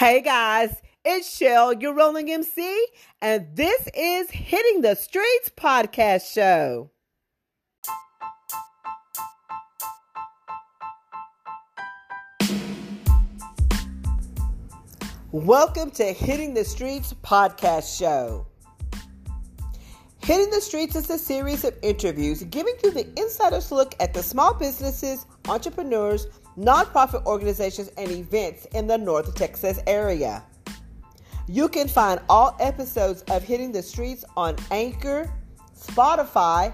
Hey guys, it's Shell, your rolling MC, and this is Hitting the Streets podcast show. Welcome to Hitting the Streets podcast show. Hitting the Streets is a series of interviews giving you the insider's look at the small businesses, entrepreneurs, nonprofit organizations, and events in the North Texas area. You can find all episodes of Hitting the Streets on Anchor, Spotify,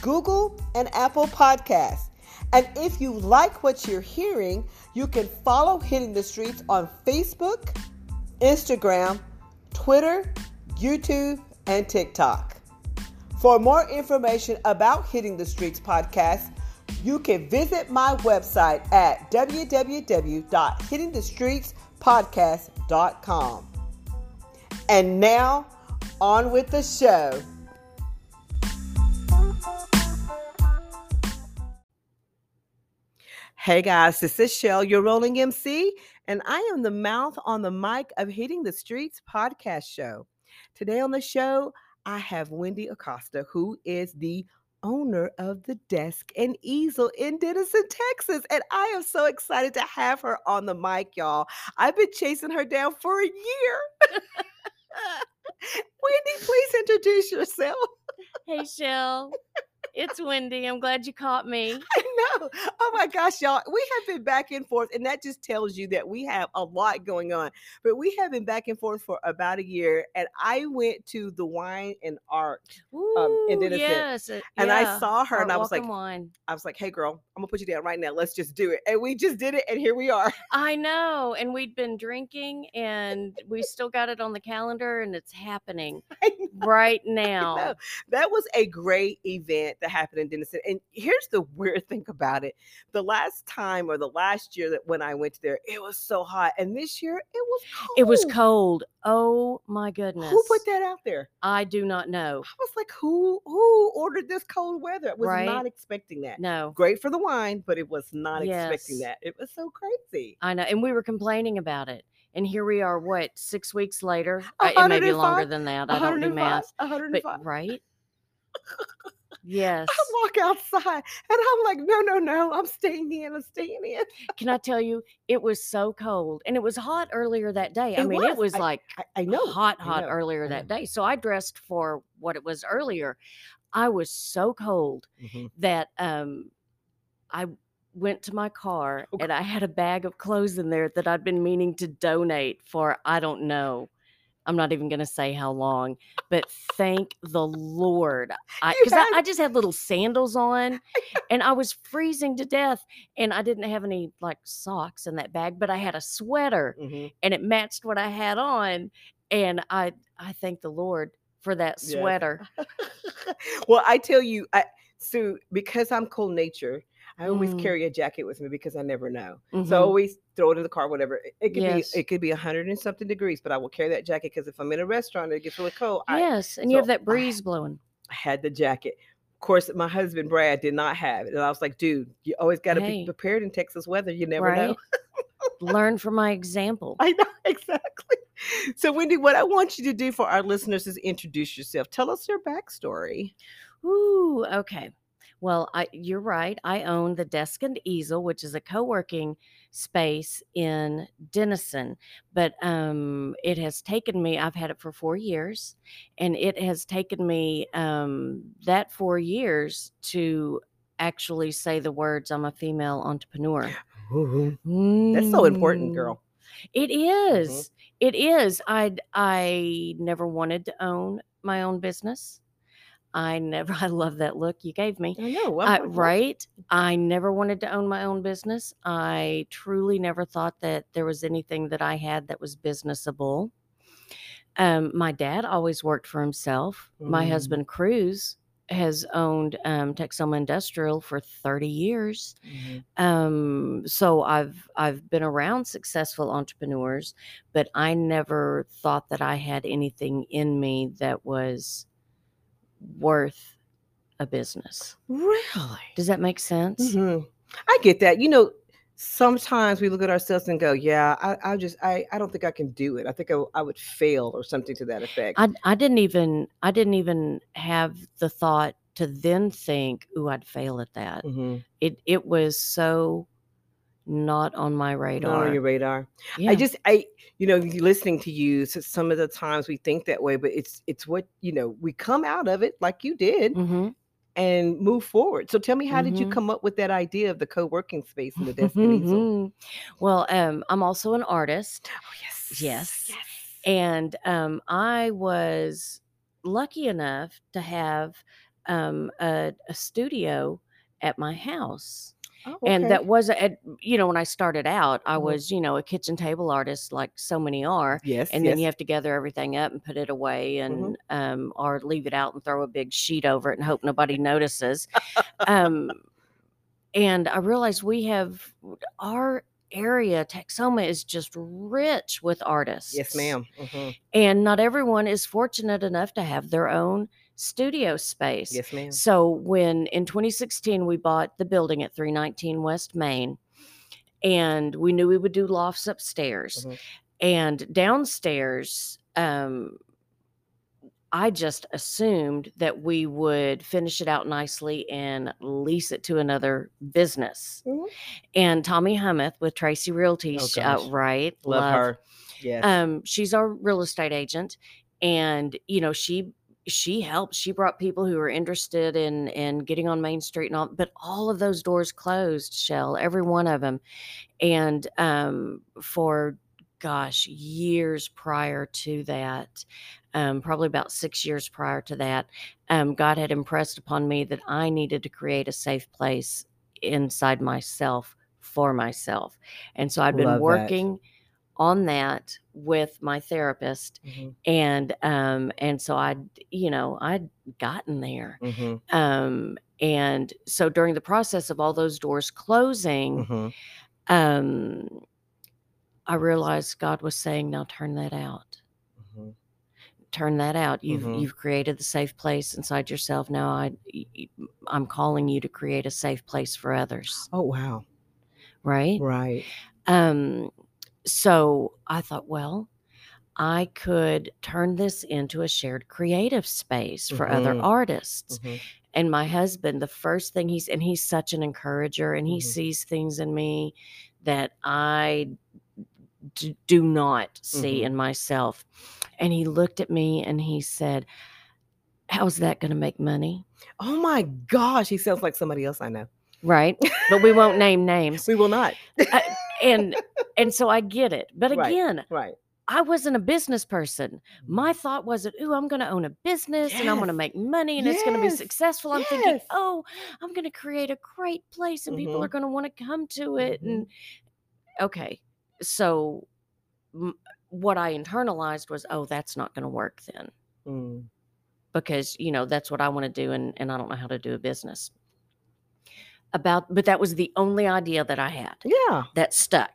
Google, and Apple Podcasts. And if you like what you're hearing, you can follow Hitting the Streets on Facebook, Instagram, Twitter, YouTube, and TikTok. For more information about Hitting the Streets podcast, you can visit my website at www.hittingthestreetspodcast.com. And now, on with the show. Hey guys, this is Shell, your rolling MC, and I am the mouth on the mic of Hitting the Streets podcast show. Today on the show, I have Wendy Acosta, who is the owner of the desk and easel in Denison, Texas. And I am so excited to have her on the mic, y'all. I've been chasing her down for a year. Wendy, please introduce yourself. Hey, Shell. It's Wendy. I'm glad you caught me. I know. Oh my gosh, y'all. We have been back and forth, and that just tells you that we have a lot going on. But we have been back and forth for about a year, and I went to the wine and art um, in Denison, yes, uh, and I saw her, Art and I was like, Wine. I was like, hey girl, I'm gonna put you down right now. Let's just do it. And we just did it, and here we are. I know, and we'd been drinking, and we still got it on the calendar, and it's happening right now. That was a great event that happened in Denison. And here's the weird thing about it. The last time or the last year that when I went there, it was so hot. And this year it was cold. It was cold. Oh my goodness! Who put that out there? I do not know. I was like, who who ordered this cold weather? I was Right. not expecting that. No, Great for the wine, but it was not expecting that. It was so crazy. I know, and we were complaining about it, and here we are. What six weeks later? It may be longer than that. I don't do math, 105. but right? Yes. I walk outside and I'm like, no, no, no, I'm staying in. I'm staying in. Can I tell you, it was so cold and it was hot earlier that day. I It mean, it was. was like I, I know. hot, hot know, earlier that day. So I dressed for what it was earlier. I was so cold Mhm. that um, I went to my car Oh, and I had a bag of clothes in there that I'd been meaning to donate for, I don't know. I'm not even going to say how long, but thank the Lord. Because I, had- I just had little sandals on and I was freezing to death. And I didn't have any like socks in that bag, but I had a sweater Mhm. and it matched what I had on. And I, I thank the Lord for that Yes. sweater. well, I tell you, I so because I'm cold nature, I always Mm. carry a jacket with me because I never know. So I Mhm. always throw it in the car, whatever. It- It could Yes. be it could be a hundred and something degrees, but I will carry that jacket because if I'm in a restaurant and it gets really cold, I, yes. And you have so that I- breeze blowing. I had the jacket. Of course, my husband Brad did not have it, and I was like, "Dude, you always got to be prepared in Texas weather. You never know." Learn from my example. I know exactly. So, Wendy, what I want you to do for our listeners is introduce yourself. Tell us your backstory. Ooh, okay. Well, I, you're right. I own the Desk and Easel, which is a co-working space in Denison. But um, it has taken me. I've had it for four years, and it has taken me um, that four years to actually say the words "I'm a female entrepreneur." That's so important, Mm. girl. It is. It is. I I never wanted to own my own business. I never. I love that look you gave me. I know, I, I'm- right? I never wanted to own my own business. I truly never thought that there was anything that I had that was businessable. Um, my dad always worked for himself. My Mm. husband Cruz has owned um, Texoma Industrial for thirty years Mhm. um so i've i've been around successful entrepreneurs but i never thought that i had anything in me that was worth a business Really? does that make sense Mhm. I get that. You know, sometimes we look at ourselves and go, "Yeah, I, I just, I, I don't think I can do it. I think I, I would fail or something to that effect." I I didn't even I didn't even have the thought to then think, "Ooh, I'd fail at that." hmm It it was so not on my radar. Not on your radar. yeah. I just, I, you know, listening to you, so some of the times we think that way, but it's, it's what you know. We come out of it like you did hmm and move forward. So tell me, how did you Mhm. come up with that idea of the co-working space and the desk and easel? well, um, I'm also an artist, Oh yes, Yes. yes. and um, I was lucky enough to have um, a, a studio at my house. Oh, And that was, a, you know, when I started out, I Mhm. was, you know, a kitchen table artist like so many are. yes, And yes. then you have to gather everything up and put it away and, um, or leave it out and throw a big sheet over it and hope nobody notices. um, and I realized we have our area, Texoma, is just rich with artists. yes, ma'am. Mhm. And not everyone is fortunate enough to have their own studio space. Yes, ma'am. So when in 2016 we bought the building at 319 West Main, and we knew we would do lofts upstairs, Mhm. and downstairs, um, I just assumed that we would finish it out nicely and lease it to another business. Mhm. And Tommy Hummeth with Tracy Realty, Oh, uh, right? Love, her. Yes. um she's our real estate agent and you know she she helped she brought people who were interested in in getting on main street and all but all of those doors closed shell every one of them and um for gosh years prior to that um probably about six years prior to that um god had impressed upon me that i needed to create a safe place inside myself for myself and so i'd been Love that. working on that with my therapist Mhm. and um and so i you know i'd gotten there Mhm. um and so during the process of all those doors closing Mhm. um i realized god was saying now turn that out Mhm. turn that out you've Mhm. you've created the safe place inside yourself now i i'm calling you to create a safe place for others Oh wow. right Right. Um, so I thought, well, I could turn this into a shared creative space for other Mhm. artists. Mhm. And my husband, the first thing he's, and he's such an encourager and he Mhm. sees things in me that I d- do not see Mhm. in myself. And he looked at me and he said, How's that going to make money? Oh my gosh, he sounds like somebody else I know. Right. But we won't name names. We will not. And, and so I get it. But again, Right. I wasn't a business person. My thought wasn't, ooh, I'm going to own a business and I'm going to make money and it's going to be successful. I'm thinking, oh, I'm going to create a great place and people Mhm. are going to want to come to it. Mhm. And okay, so m- what I internalized was, oh, that's not going to work then Mm. because you know that's what I want to do and and I don't know how to do a business. About, but that was the only idea that I had Yeah. that stuck.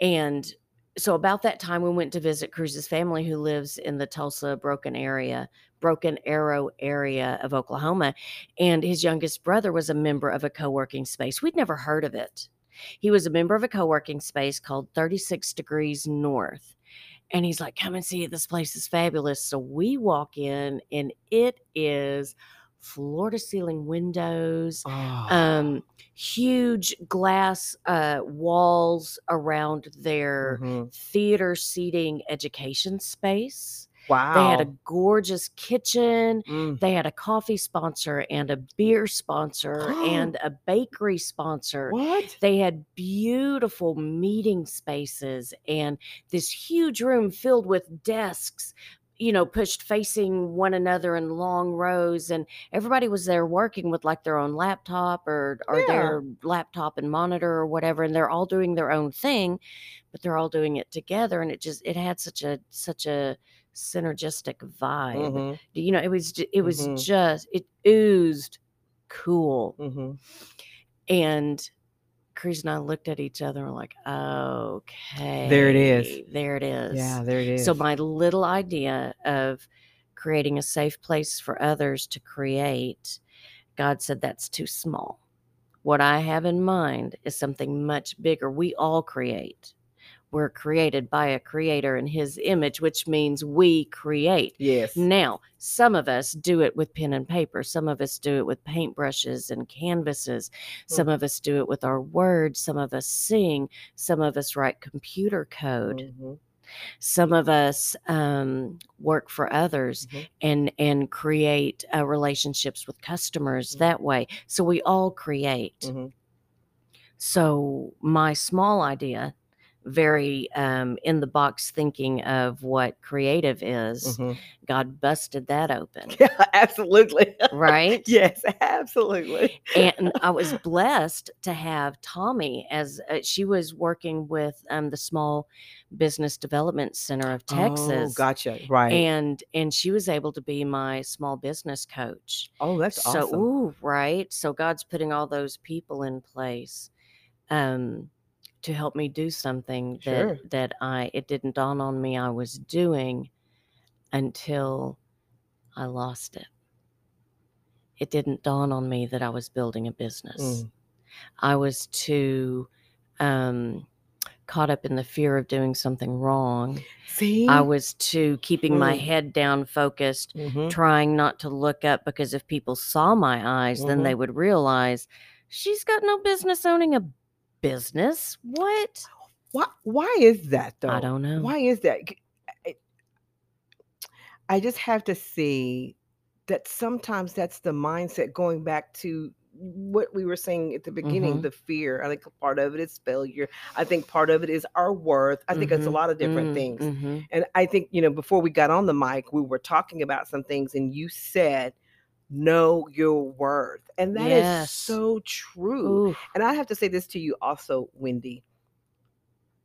And so about that time we went to visit Cruz's family who lives in the Tulsa Broken area, Broken Arrow area of Oklahoma, and his youngest brother was a member of a co-working space. We'd never heard of it. He was a member of a co-working space called 36 Degrees North. And he's like, "Come and see it. This place is fabulous." So we walk in and it is floor to ceiling windows, Oh. um huge glass uh walls around their Mhm. theater seating education space Wow. they had a gorgeous kitchen Mm. they had a coffee sponsor and a beer sponsor and a bakery sponsor What? they had beautiful meeting spaces and this huge room filled with desks you know pushed facing one another in long rows and everybody was there working with like their own laptop or or Yeah. their laptop and monitor or whatever and they're all doing their own thing but they're all doing it together and it just it had such a such a synergistic vibe Mhm. you know it was it was Mhm. just it oozed cool Mhm. and Chris and I looked at each other and were like, okay. There it is. There it is. Yeah, there it is. So my little idea of creating a safe place for others to create, God said that's too small. What I have in mind is something much bigger. We all create. We're created by a creator in his image, which means we create. Yes. Now, some of us do it with pen and paper. Some of us do it with paintbrushes and canvases. Some of us do it with our words. Some of us sing. Some of us write computer code. Mhm, Some of us um, work for others mhm. and and create uh, relationships with customers Mhm. that way. So we all create. Mhm. So my small idea, very um, in the box thinking of what creative is, Mhm. God busted that open, Yeah, absolutely. right? yes, absolutely. and I was blessed to have Tommy as uh, she was working with um, the Small Business Development Center of Texas. Oh, Texas, gotcha. Right. and and she was able to be my small business coach. oh, that's so, awesome. ooh, right. So God's putting all those people in place um, to help me do something Sure. that that I it didn't dawn on me I was doing until I lost it. It didn't dawn on me that I was building a business. Mm. I was too um, caught up in the fear of doing something wrong. See? I was too keeping my Mm. head down, focused, Mhm. trying not to look up because if people saw my eyes, then Mhm. they would realize she's got no business owning a business. What? Why, why is that, though? I don't know. Why is that? I just have to see that sometimes that's the mindset going back to what we were saying at the beginning Mhm. the fear. I think part of it is failure. I think part of it is our worth. I think it's a Mhm. lot of different Mm, things. mhm. And I think, you know, before we got on the mic, we were talking about some things, and you said, know your worth. And that is Yes. so true. Ooh, And I have to say this to you also, Wendy.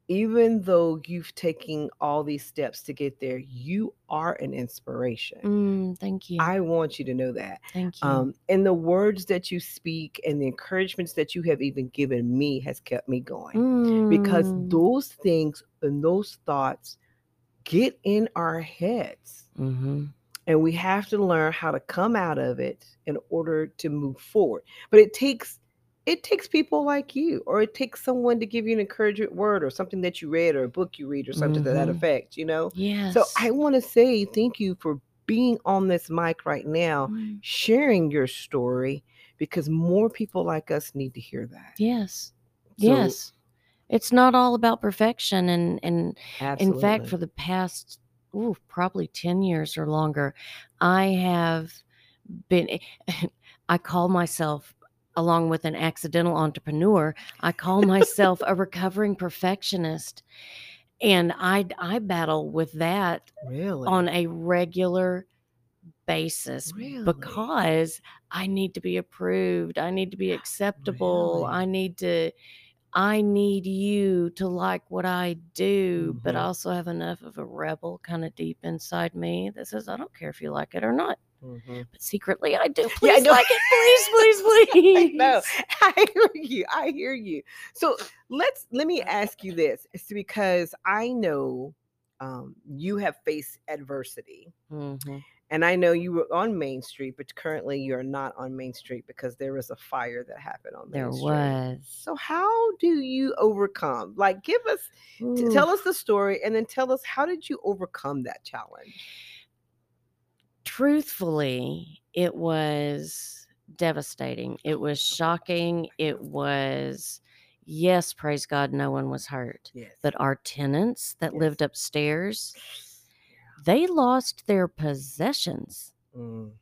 Even though you've taken all these steps to get there, you are an inspiration. mm, thank you. I want you to know that. thank you. Um, and the words that you speak and the encouragements that you have even given me has kept me going because Mm, those things and those thoughts get in our heads. mhm. And we have to learn how to come out of it in order to move forward. But it takes it takes people like you, or it takes someone to give you an encouragement word or something that you read or a book you read or something to that Mhm. effect, you know? Yes. So I want to say thank you for being on this mic right now, Mm, sharing your story, because more people like us need to hear that. yes. So, yes. It's not all about perfection and and absolutely. In fact, for the past, ooh, probably 10 years or longer, I have been, eh, I call myself, along with an accidental entrepreneur, I call myself a recovering perfectionist. And I, I battle with that really, on a regular basis Really? because I need to be approved. I need to be ah, acceptable. Really? I need to I need you to like what I do, but I Mhm. also have enough of a rebel kind of deep inside me that says I don't care if you like it or not. Mhm. But secretly I do. Yeah, I Please like it. Please, please, please. I know. I hear you. I hear you. So let's let me ask you this. It's because I know um, you have faced adversity. Mhm. And I know you were on Main Street, but currently you're not on Main Street because there was a fire that happened on Main There Street. was. So how do you overcome? Like give us t- tell us the story and then tell us how did you overcome that challenge? truthfully, it was devastating. It was oh, shocking. It was, yes, praise God, no one was hurt. Yes. But our tenants that Yes. lived upstairs, they lost their possessions. Mm,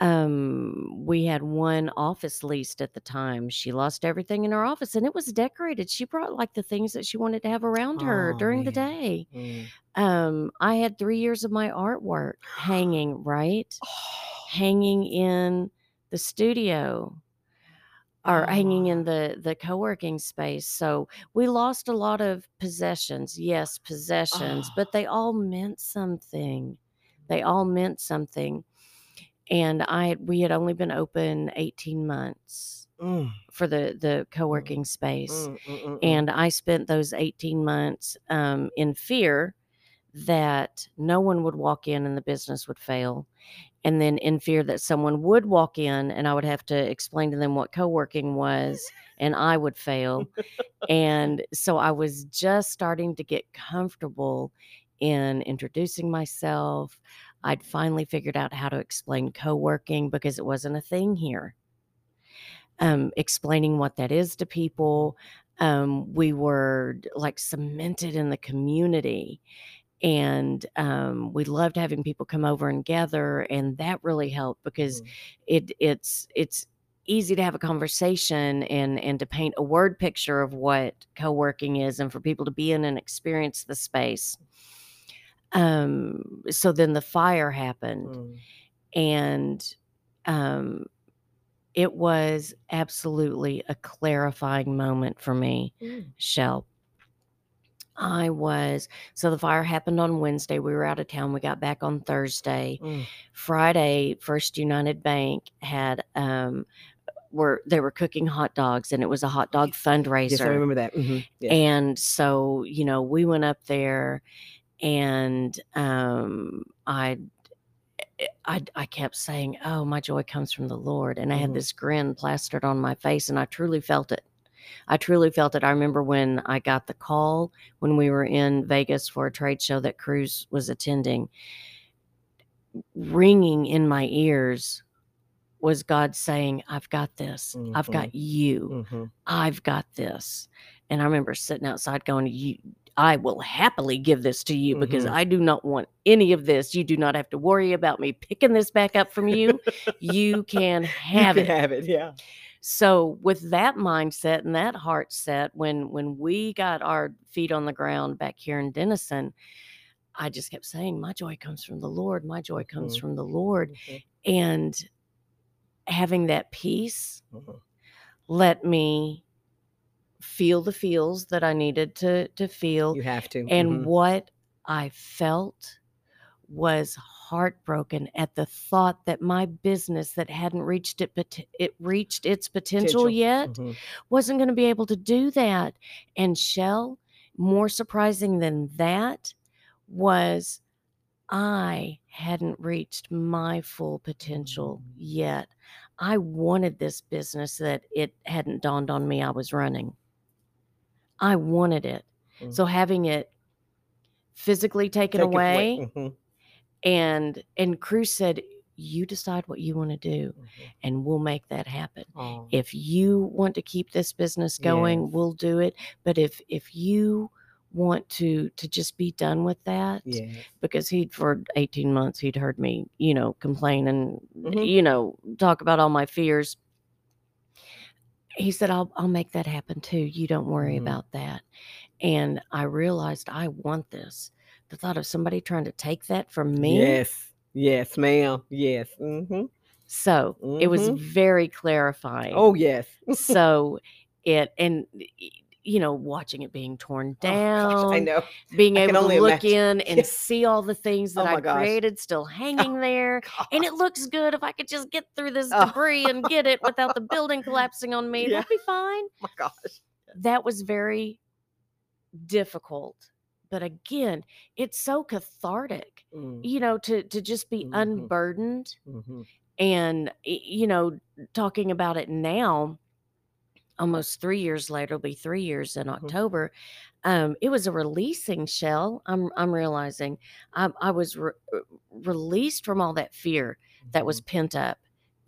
Um, we had one office leased at the time. She lost everything in her office and it was decorated. She brought like the things that she wanted to have around her Oh, during the day. mm. Um, I had three years of my artwork hanging, right? hanging in the studio or hanging in the the co-working space so we lost a lot of possessions yes possessions Oh. but they all meant something they all meant something and i we had only been open 18 months Mm, for the the co-working space mm, mm, mm, mm. and I spent those 18 months um, in fear that no one would walk in and the business would fail. And then in fear that someone would walk in and I would have to explain to them what co working was and I would fail. and so I was just starting to get comfortable in introducing myself. I'd finally figured out how to explain co working because it wasn't a thing here. Um, explaining what that is to people. Um, we were like cemented in the community and um, we loved having people come over and gather and that really helped because mm. it it's it's easy to have a conversation and and to paint a word picture of what co-working is and for people to be in and experience the space um so then the fire happened mm. and um it was absolutely a clarifying moment for me mm. shell I was so the fire happened on Wednesday. We were out of town. We got back on Thursday. Mm. Friday, First United Bank had um were they were cooking hot dogs and it was a hot dog fundraiser. Yes, I remember that. Mm-hmm. Yes. And so, you know, we went up there and um I eh, I, I kept saying, Oh, my joy comes from the Lord. And I mm-hmm. had this grin plastered on my face, and I truly felt it. I truly felt it. I remember when I got the call when we were in Vegas for a trade show that Cruz was attending, ringing in my ears was God saying, I've got this. Mm-hmm. I've got you. Mm-hmm. I've got this. And I remember sitting outside going, you, I will happily give this to you because mm-hmm. I do not want any of this. You do not have to worry about me picking this back up from you. you can have you can it. Have it, yeah. So with that mindset and that heart set, when when we got our feet on the ground back here in Denison, I just kept saying, My joy comes from the Lord. My joy comes mm-hmm. from the Lord. Mm-hmm. And having that peace mm-hmm. let me feel the feels that I needed to to feel. You have to. And mm-hmm. what I felt was heartbroken at the thought that my business that hadn't reached it but it reached its potential, potential. yet mm-hmm. wasn't going to be able to do that and shell more surprising than that was i hadn't reached my full potential mm. yet i wanted this business that it hadn't dawned on me i was running i wanted it mm-hmm. so having it physically taken Take away, away. Mm-hmm and and Cruz said, "You decide what you want to do, mm-hmm. and we'll make that happen. Oh. If you want to keep this business going, yes. we'll do it. But if if you want to to just be done with that yes. because he'd for 18 months he'd heard me you know complain and mm-hmm. you know talk about all my fears he said i'll i'll make that happen too you don't worry mm-hmm. about that and i realized i want this the thought of somebody trying to take that from me. Yes. Yes, ma'am. Yes. Mm-hmm. So mm-hmm. it was mm-hmm. very clarifying. Oh, yes. so it, and, you know, watching it being torn down. Oh, gosh, I know. Being I able to look imagine. in and see all the things that oh I gosh. created still hanging oh, there. God. And it looks good if I could just get through this oh. debris and get it without the building collapsing on me. Yeah. That'd be fine. Oh my gosh. That was very difficult but again it's so cathartic mm. you know to to just be mm-hmm. unburdened mm-hmm. and you know talking about it now almost three years later it'll be three years in mm-hmm. october um, it was a releasing shell i'm i'm realizing i, I was re- uh, released from all that fear that was mm-hmm. pent up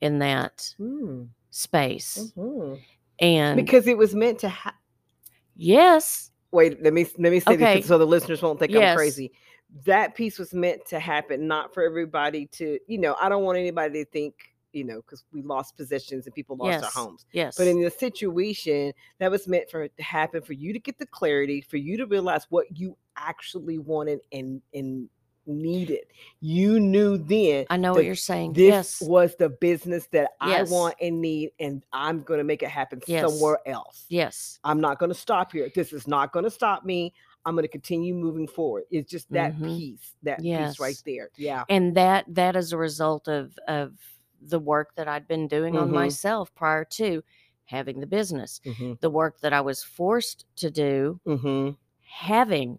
in that mm. space mm-hmm. and because it was meant to have yes wait, let me let me say okay. this so the listeners won't think yes. I'm crazy. That piece was meant to happen, not for everybody to, you know, I don't want anybody to think, you know, because we lost possessions and people lost yes. their homes. Yes. But in the situation, that was meant for it to happen for you to get the clarity, for you to realize what you actually wanted and and needed. You knew then. I know what you're saying. This yes. was the business that yes. I want and need, and I'm going to make it happen yes. somewhere else. Yes. I'm not going to stop here. This is not going to stop me. I'm going to continue moving forward. It's just that mm-hmm. piece, that piece right there. Yeah. And that that is a result of of the work that I'd been doing mm-hmm. on myself prior to having the business. Mm-hmm. The work that I was forced to do mm-hmm. having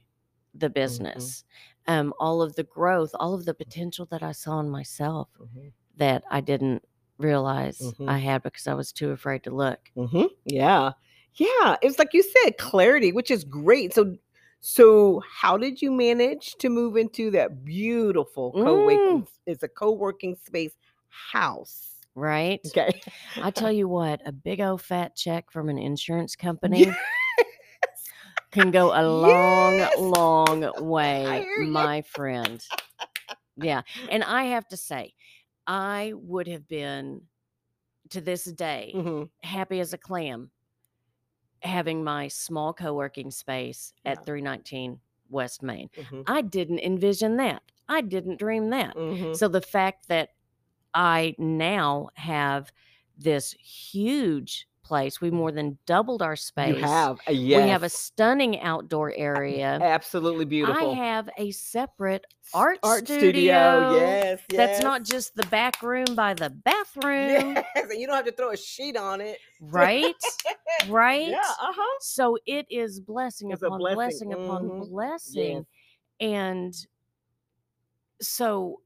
the mm-hmm. business um, all of the growth, all of the potential that I saw in myself Mhm. that I didn't realize Mhm. I had because I was too afraid to look. Mm-hmm. Yeah. Yeah. It's like you said, clarity, which is great. So, so how did you manage to move into that beautiful co-working? Mm. It's a co-working space house. Right? Okay. I tell you what, a big old fat check from an insurance company can go a long, Yes. long way, hear you. my friend. Yeah. And I have to say, I would have been to this day Mhm. happy as a clam having my small co working space at Yeah. 319 West Main. Mhm. I didn't envision that. I didn't dream that. Mhm. So the fact that I now have this huge place, we more than doubled our space. You have. a We have a stunning outdoor area. Absolutely beautiful. I have a separate art, art studio. Yes. That's not just the back room by the bathroom, Yes. And you don't have to throw a sheet on it. right? Right? Yeah. Uh huh. So it is blessing It's upon blessing. blessing upon Mhm. blessing. And so,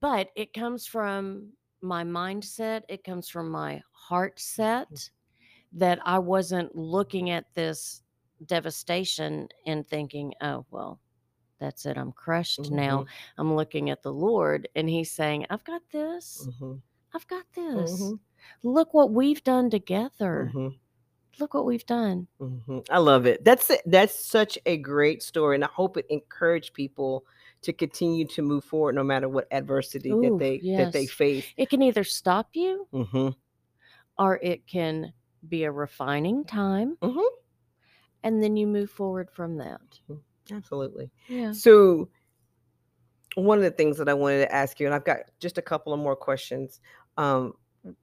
but it comes from my mindset, it comes from my heart Mm. set that I wasn't looking at this devastation and thinking, oh, well, that's it. I'm crushed now. I'm looking at the Lord and He's saying, I've got this. Mhm. I've got this. Mhm. Look what we've done together. Mhm. Look what we've done. Mhm. I love it. That's it. That's such a great story, and I hope it encouraged people to continue to move forward no matter what adversity that Ooh, they that they face. It can either stop you hmm or it can be a refining time Mhm. and then you move forward from that. Absolutely. Yeah. So, one of the things that I wanted to ask you, and I've got just a couple of more questions. Um,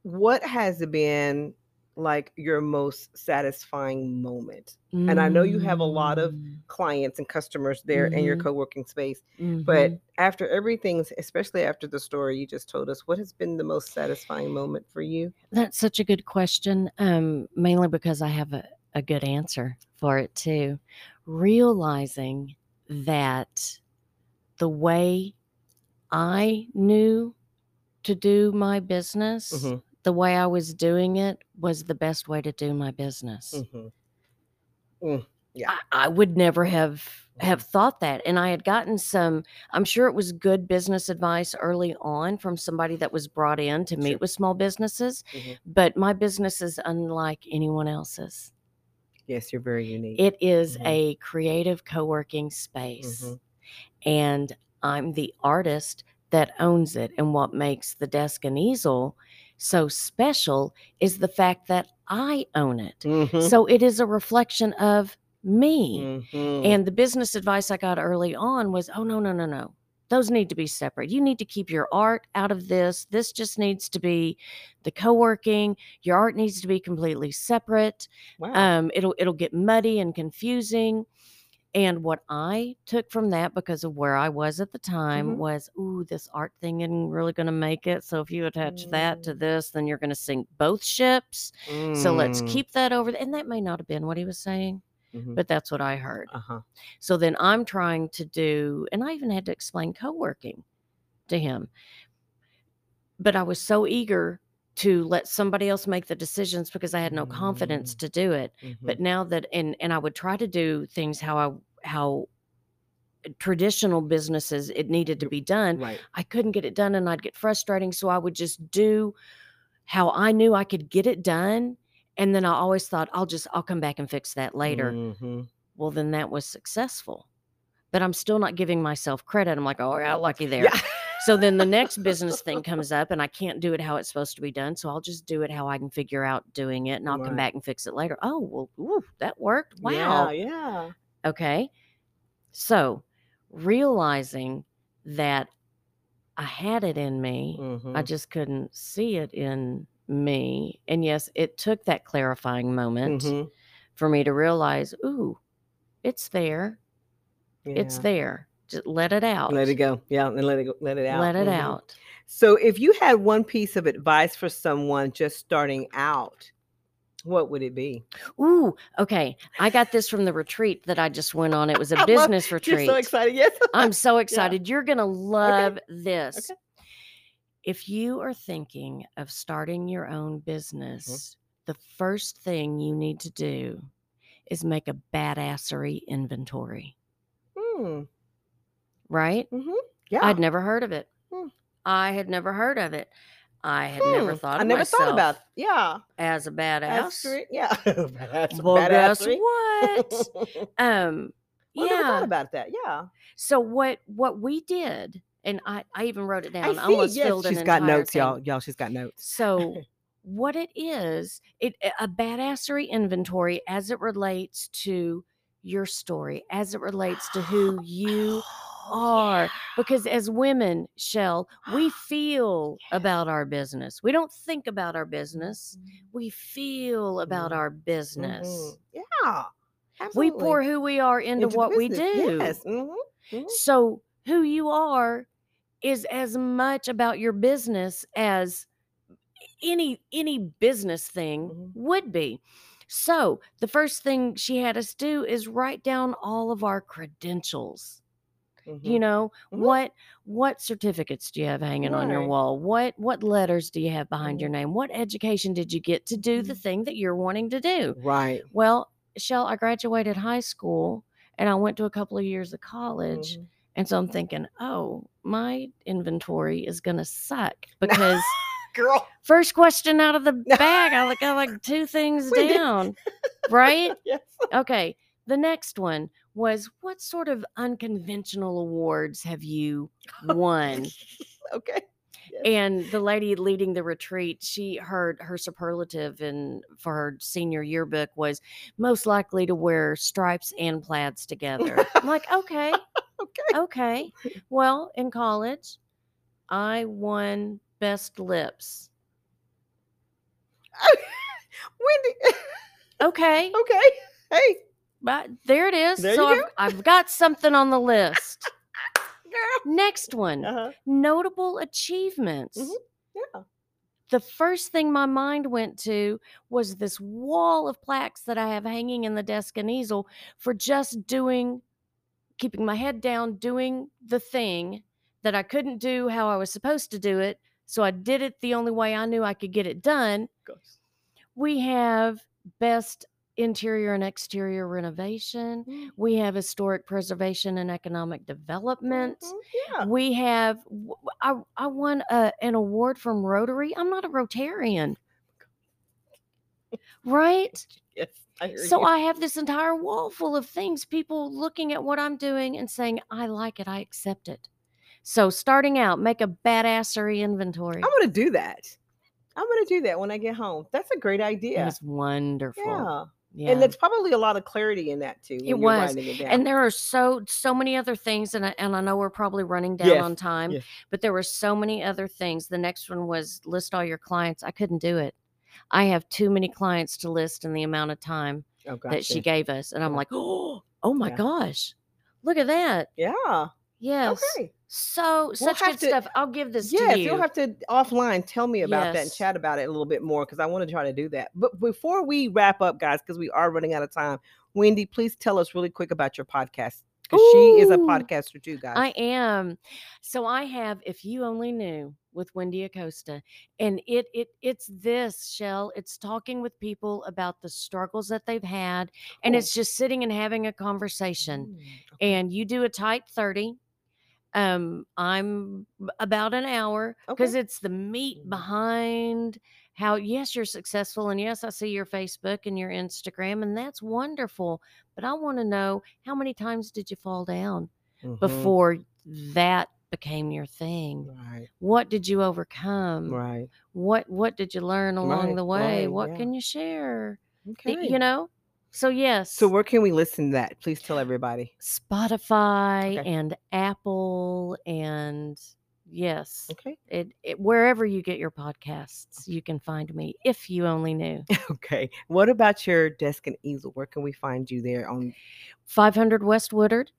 what has been like your most satisfying moment? And I know you have a lot of Mm, clients and customers there in your Mhm. co-working space, but mhm. after everything, especially after the story you just told us, what has been the most satisfying moment for you? that's such a good question. Um, mainly because I have a, a good answer for it too. Realizing that the way I knew to do my business, Mhm. The way I was doing it was the best way to do my business. Mhm. Mm, yeah. I, I would never have have thought that and i had gotten some i'm sure it was good business advice early on from somebody that was brought in to meet Sure. with small businesses Mhm. but my business is unlike anyone else's Yes, you're very unique. it is Mhm. a creative co-working space Mhm. and i'm the artist that owns it and what makes the desk and easel so special is the fact that i own it Mhm. so it is a reflection of me Mhm. and the business advice I got early on was, oh, no, no, no, no. Those need to be separate. You need to keep your art out of this. This just needs to be the co-working. Your art needs to be completely separate. wow. Um, it'll it'll get muddy and confusing. And what I took from that because of where I was at the time Mhm. was, ooh, this art thing isn't really going to make it. So if you attach that to Mm. this, then you're going to sink both ships. So let's Mm. keep that over. And that may not have been what he was saying, Mhm. but that's what I heard. uh-huh. So then I'm trying to do, and I even had to explain co working to him. But I was so eager to let somebody else make the decisions because I had no confidence Mm. to do it. Mhm. But now that, and and I would try to do things how I how traditional businesses it needed to be done. right. I couldn't get it done, and I'd get frustrating. So I would just do how I knew I could get it done. And then I always thought, I'll just, I'll come back and fix that later Mhm. well then that was successful but i'm still not giving myself credit i'm like oh yeah lucky there Yeah. So then the next business thing comes up and i can't do it how it's supposed to be done so i'll just do it how i can figure out doing it and i'll come back and fix it later oh well ooh, that worked wow Yeah. Yeah. okay so realizing that i had it in me i Mhm. just couldn't see it in me and yes it took that clarifying moment Mhm. for me to realize ooh it's there it's there. Just let it out. Let it go. Yeah, and let it go. Let it out. Let it Mhm. out. So, if you had one piece of advice for someone just starting out What would it be? Ooh, okay. I got this from the retreat that I just went on. It was a love- business You're retreat. so excited. Yes. I'm so excited. You're going to love this. Okay. If you are thinking of starting your own Mm-hmm. business, the first thing you need to do is make a badassery inventory, Hmm. Right? Mm-hmm. Yeah. I'd never heard of it. Hmm. I had never heard of it. I had never Hmm. thought of I never thought about. Yeah. as a badass. Assery- Yeah. Badass- Well, guess badassery. what? Um, yeah I never thought about that. Yeah. So what what we did, and I I even wrote it down. I I, almost yes, filled she's got notes, thing. y'all. Y'all, she's got notes. So what it is, it a badassery inventory as it relates to your story, as it relates to who you Oh, are. Because as women, Shell, we feel about our business. We don't think about our business. We feel about Mhm. our business. Mhm. Yeah. We pour who we are into, Into what we do. Yes. mhm, mhm. So who you are is as much about your business as any any business thing Mhm. would be. So the first thing she had us do is write down all of our credentials. You Mhm. know, Mhm. what what certificates do you have hanging on your wall? What what letters do you have behind your name? What education did you get to do the Mhm. thing that you're wanting to do? Right. Well, Shell, I graduated high school and I went to a couple of years of college. Mhm. And so I'm thinking, oh, my inventory is going to suck because Girl. first question out of the bag, I like, got like two things down, right? Yes. Okay. The next one was what sort of unconventional awards have you oh, won? okay. Yes. and the lady leading the retreat, she heard her superlative in for her senior yearbook was most likely to wear stripes and plaids together. I'm like, okay, okay. okay. Well, in college, I won best lips. Wendy. Okay, okay. Hey, but there it is. There so I've, I've got something on the list. Next one, Uh-huh. notable achievements. Mhm. Yeah. the first thing my mind went to was this wall of plaques that I have hanging in the desk and easel for just doing, keeping my head down, doing the thing that I couldn't do how I was supposed to do it. So I did it the only way I knew I could get it done. We have best interior and exterior renovation. Mhm. We have historic preservation and economic development. Mhm. Yeah. We have, I, I won a, an award from Rotary. I'm not a Rotarian. Right? Yes. I hear So you. I have this entire wall full of things, people looking at what I'm doing and saying, I like it, I accept it. So starting out, make a badassery inventory. I'm gonna do that. I'm gonna do that when I get home. That's a great idea. was wonderful. Yeah. Yeah. And there's probably a lot of clarity in that too. It was. it and there are so so many other things and I, and I know we're probably running down Yes, on time yes. but there were so many other things the next one was list all your clients i couldn't do it i have too many clients to list in the amount of time oh, that she gave us and i'm Yeah. like oh oh my Yeah. gosh look at that Yeah. Yes Okay. so such have good to- stuff i'll give this Yes, to you you'll have to offline tell me about that and chat about it a little bit more because I want to try to do that. But before we wrap up, guys, because we are running out of time, Wendy, please tell us really quick about your podcast because she is a podcaster too, guys. I am. So I have if you only knew with Wendy Acosta and it it it's this shell it's talking with people about the struggles that they've had and Cool. it's just sitting and having a conversation Mm, okay. and you do a tight 30 um i'm about an hour because Okay. it's the meat Mhm. behind how yes you're successful and yes i see your facebook and your instagram and that's wonderful but i want to know how many times did you fall down Mhm. before that became your thing Right. what did you overcome Right. what what did you learn along Right, the way right, what yeah. can you share Okay. you know so yes So where can we listen to that? Please tell everybody. spotify Okay. and apple and yes Okay. it, it wherever you get your podcasts you can find me if you only knew Okay. What about your desk and easel? Where can we find you there on 500 west woodard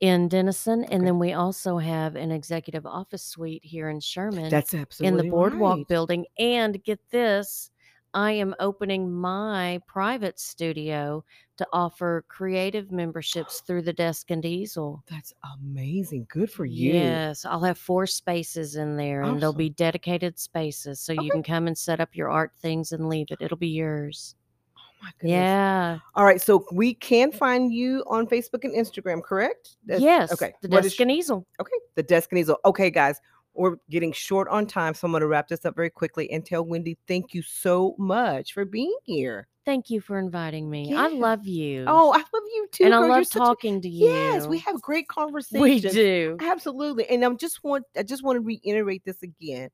in denison and Okay. then we also have an executive office suite here in sherman That's absolutely in the boardwalk right. building and get this I am opening my private studio to offer creative memberships through the Desk and Easel. That's amazing. Good for you. Yes, I'll have four spaces in there and they'll be dedicated spaces. So Okay. you can come and set up your art things and leave it. It'll be yours. Oh my goodness. Yeah. All right. So we can find you on Facebook and Instagram, correct? That's- yes. Okay. The What is Desk and Easel. Okay, the desk and easel. Okay, guys, we're getting short on time, so I'm going to wrap this up very quickly and tell Wendy thank you so much for being here. Thank you for inviting me. I love you. Oh, I love you too. and I girl. You're love a- talking to you. Yes, we have great conversations. We do. Absolutely. And I'm just want I just want to reiterate this again.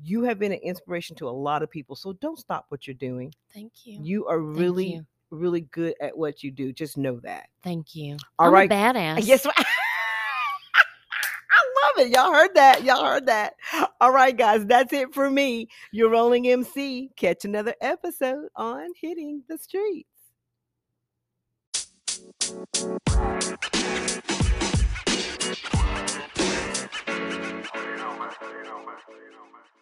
You have been an inspiration to a lot of people, so don't stop what you're doing. Thank you. You are really, you. really good at what you do. Just know that. Thank you. All I'm right. a badass. Yes. Love it. Y'all heard that. Y'all heard that. All right, guys. That's it for me. Your rolling MC. Catch another episode on Hitting the Streets. You know, man. You know, man. You know, man.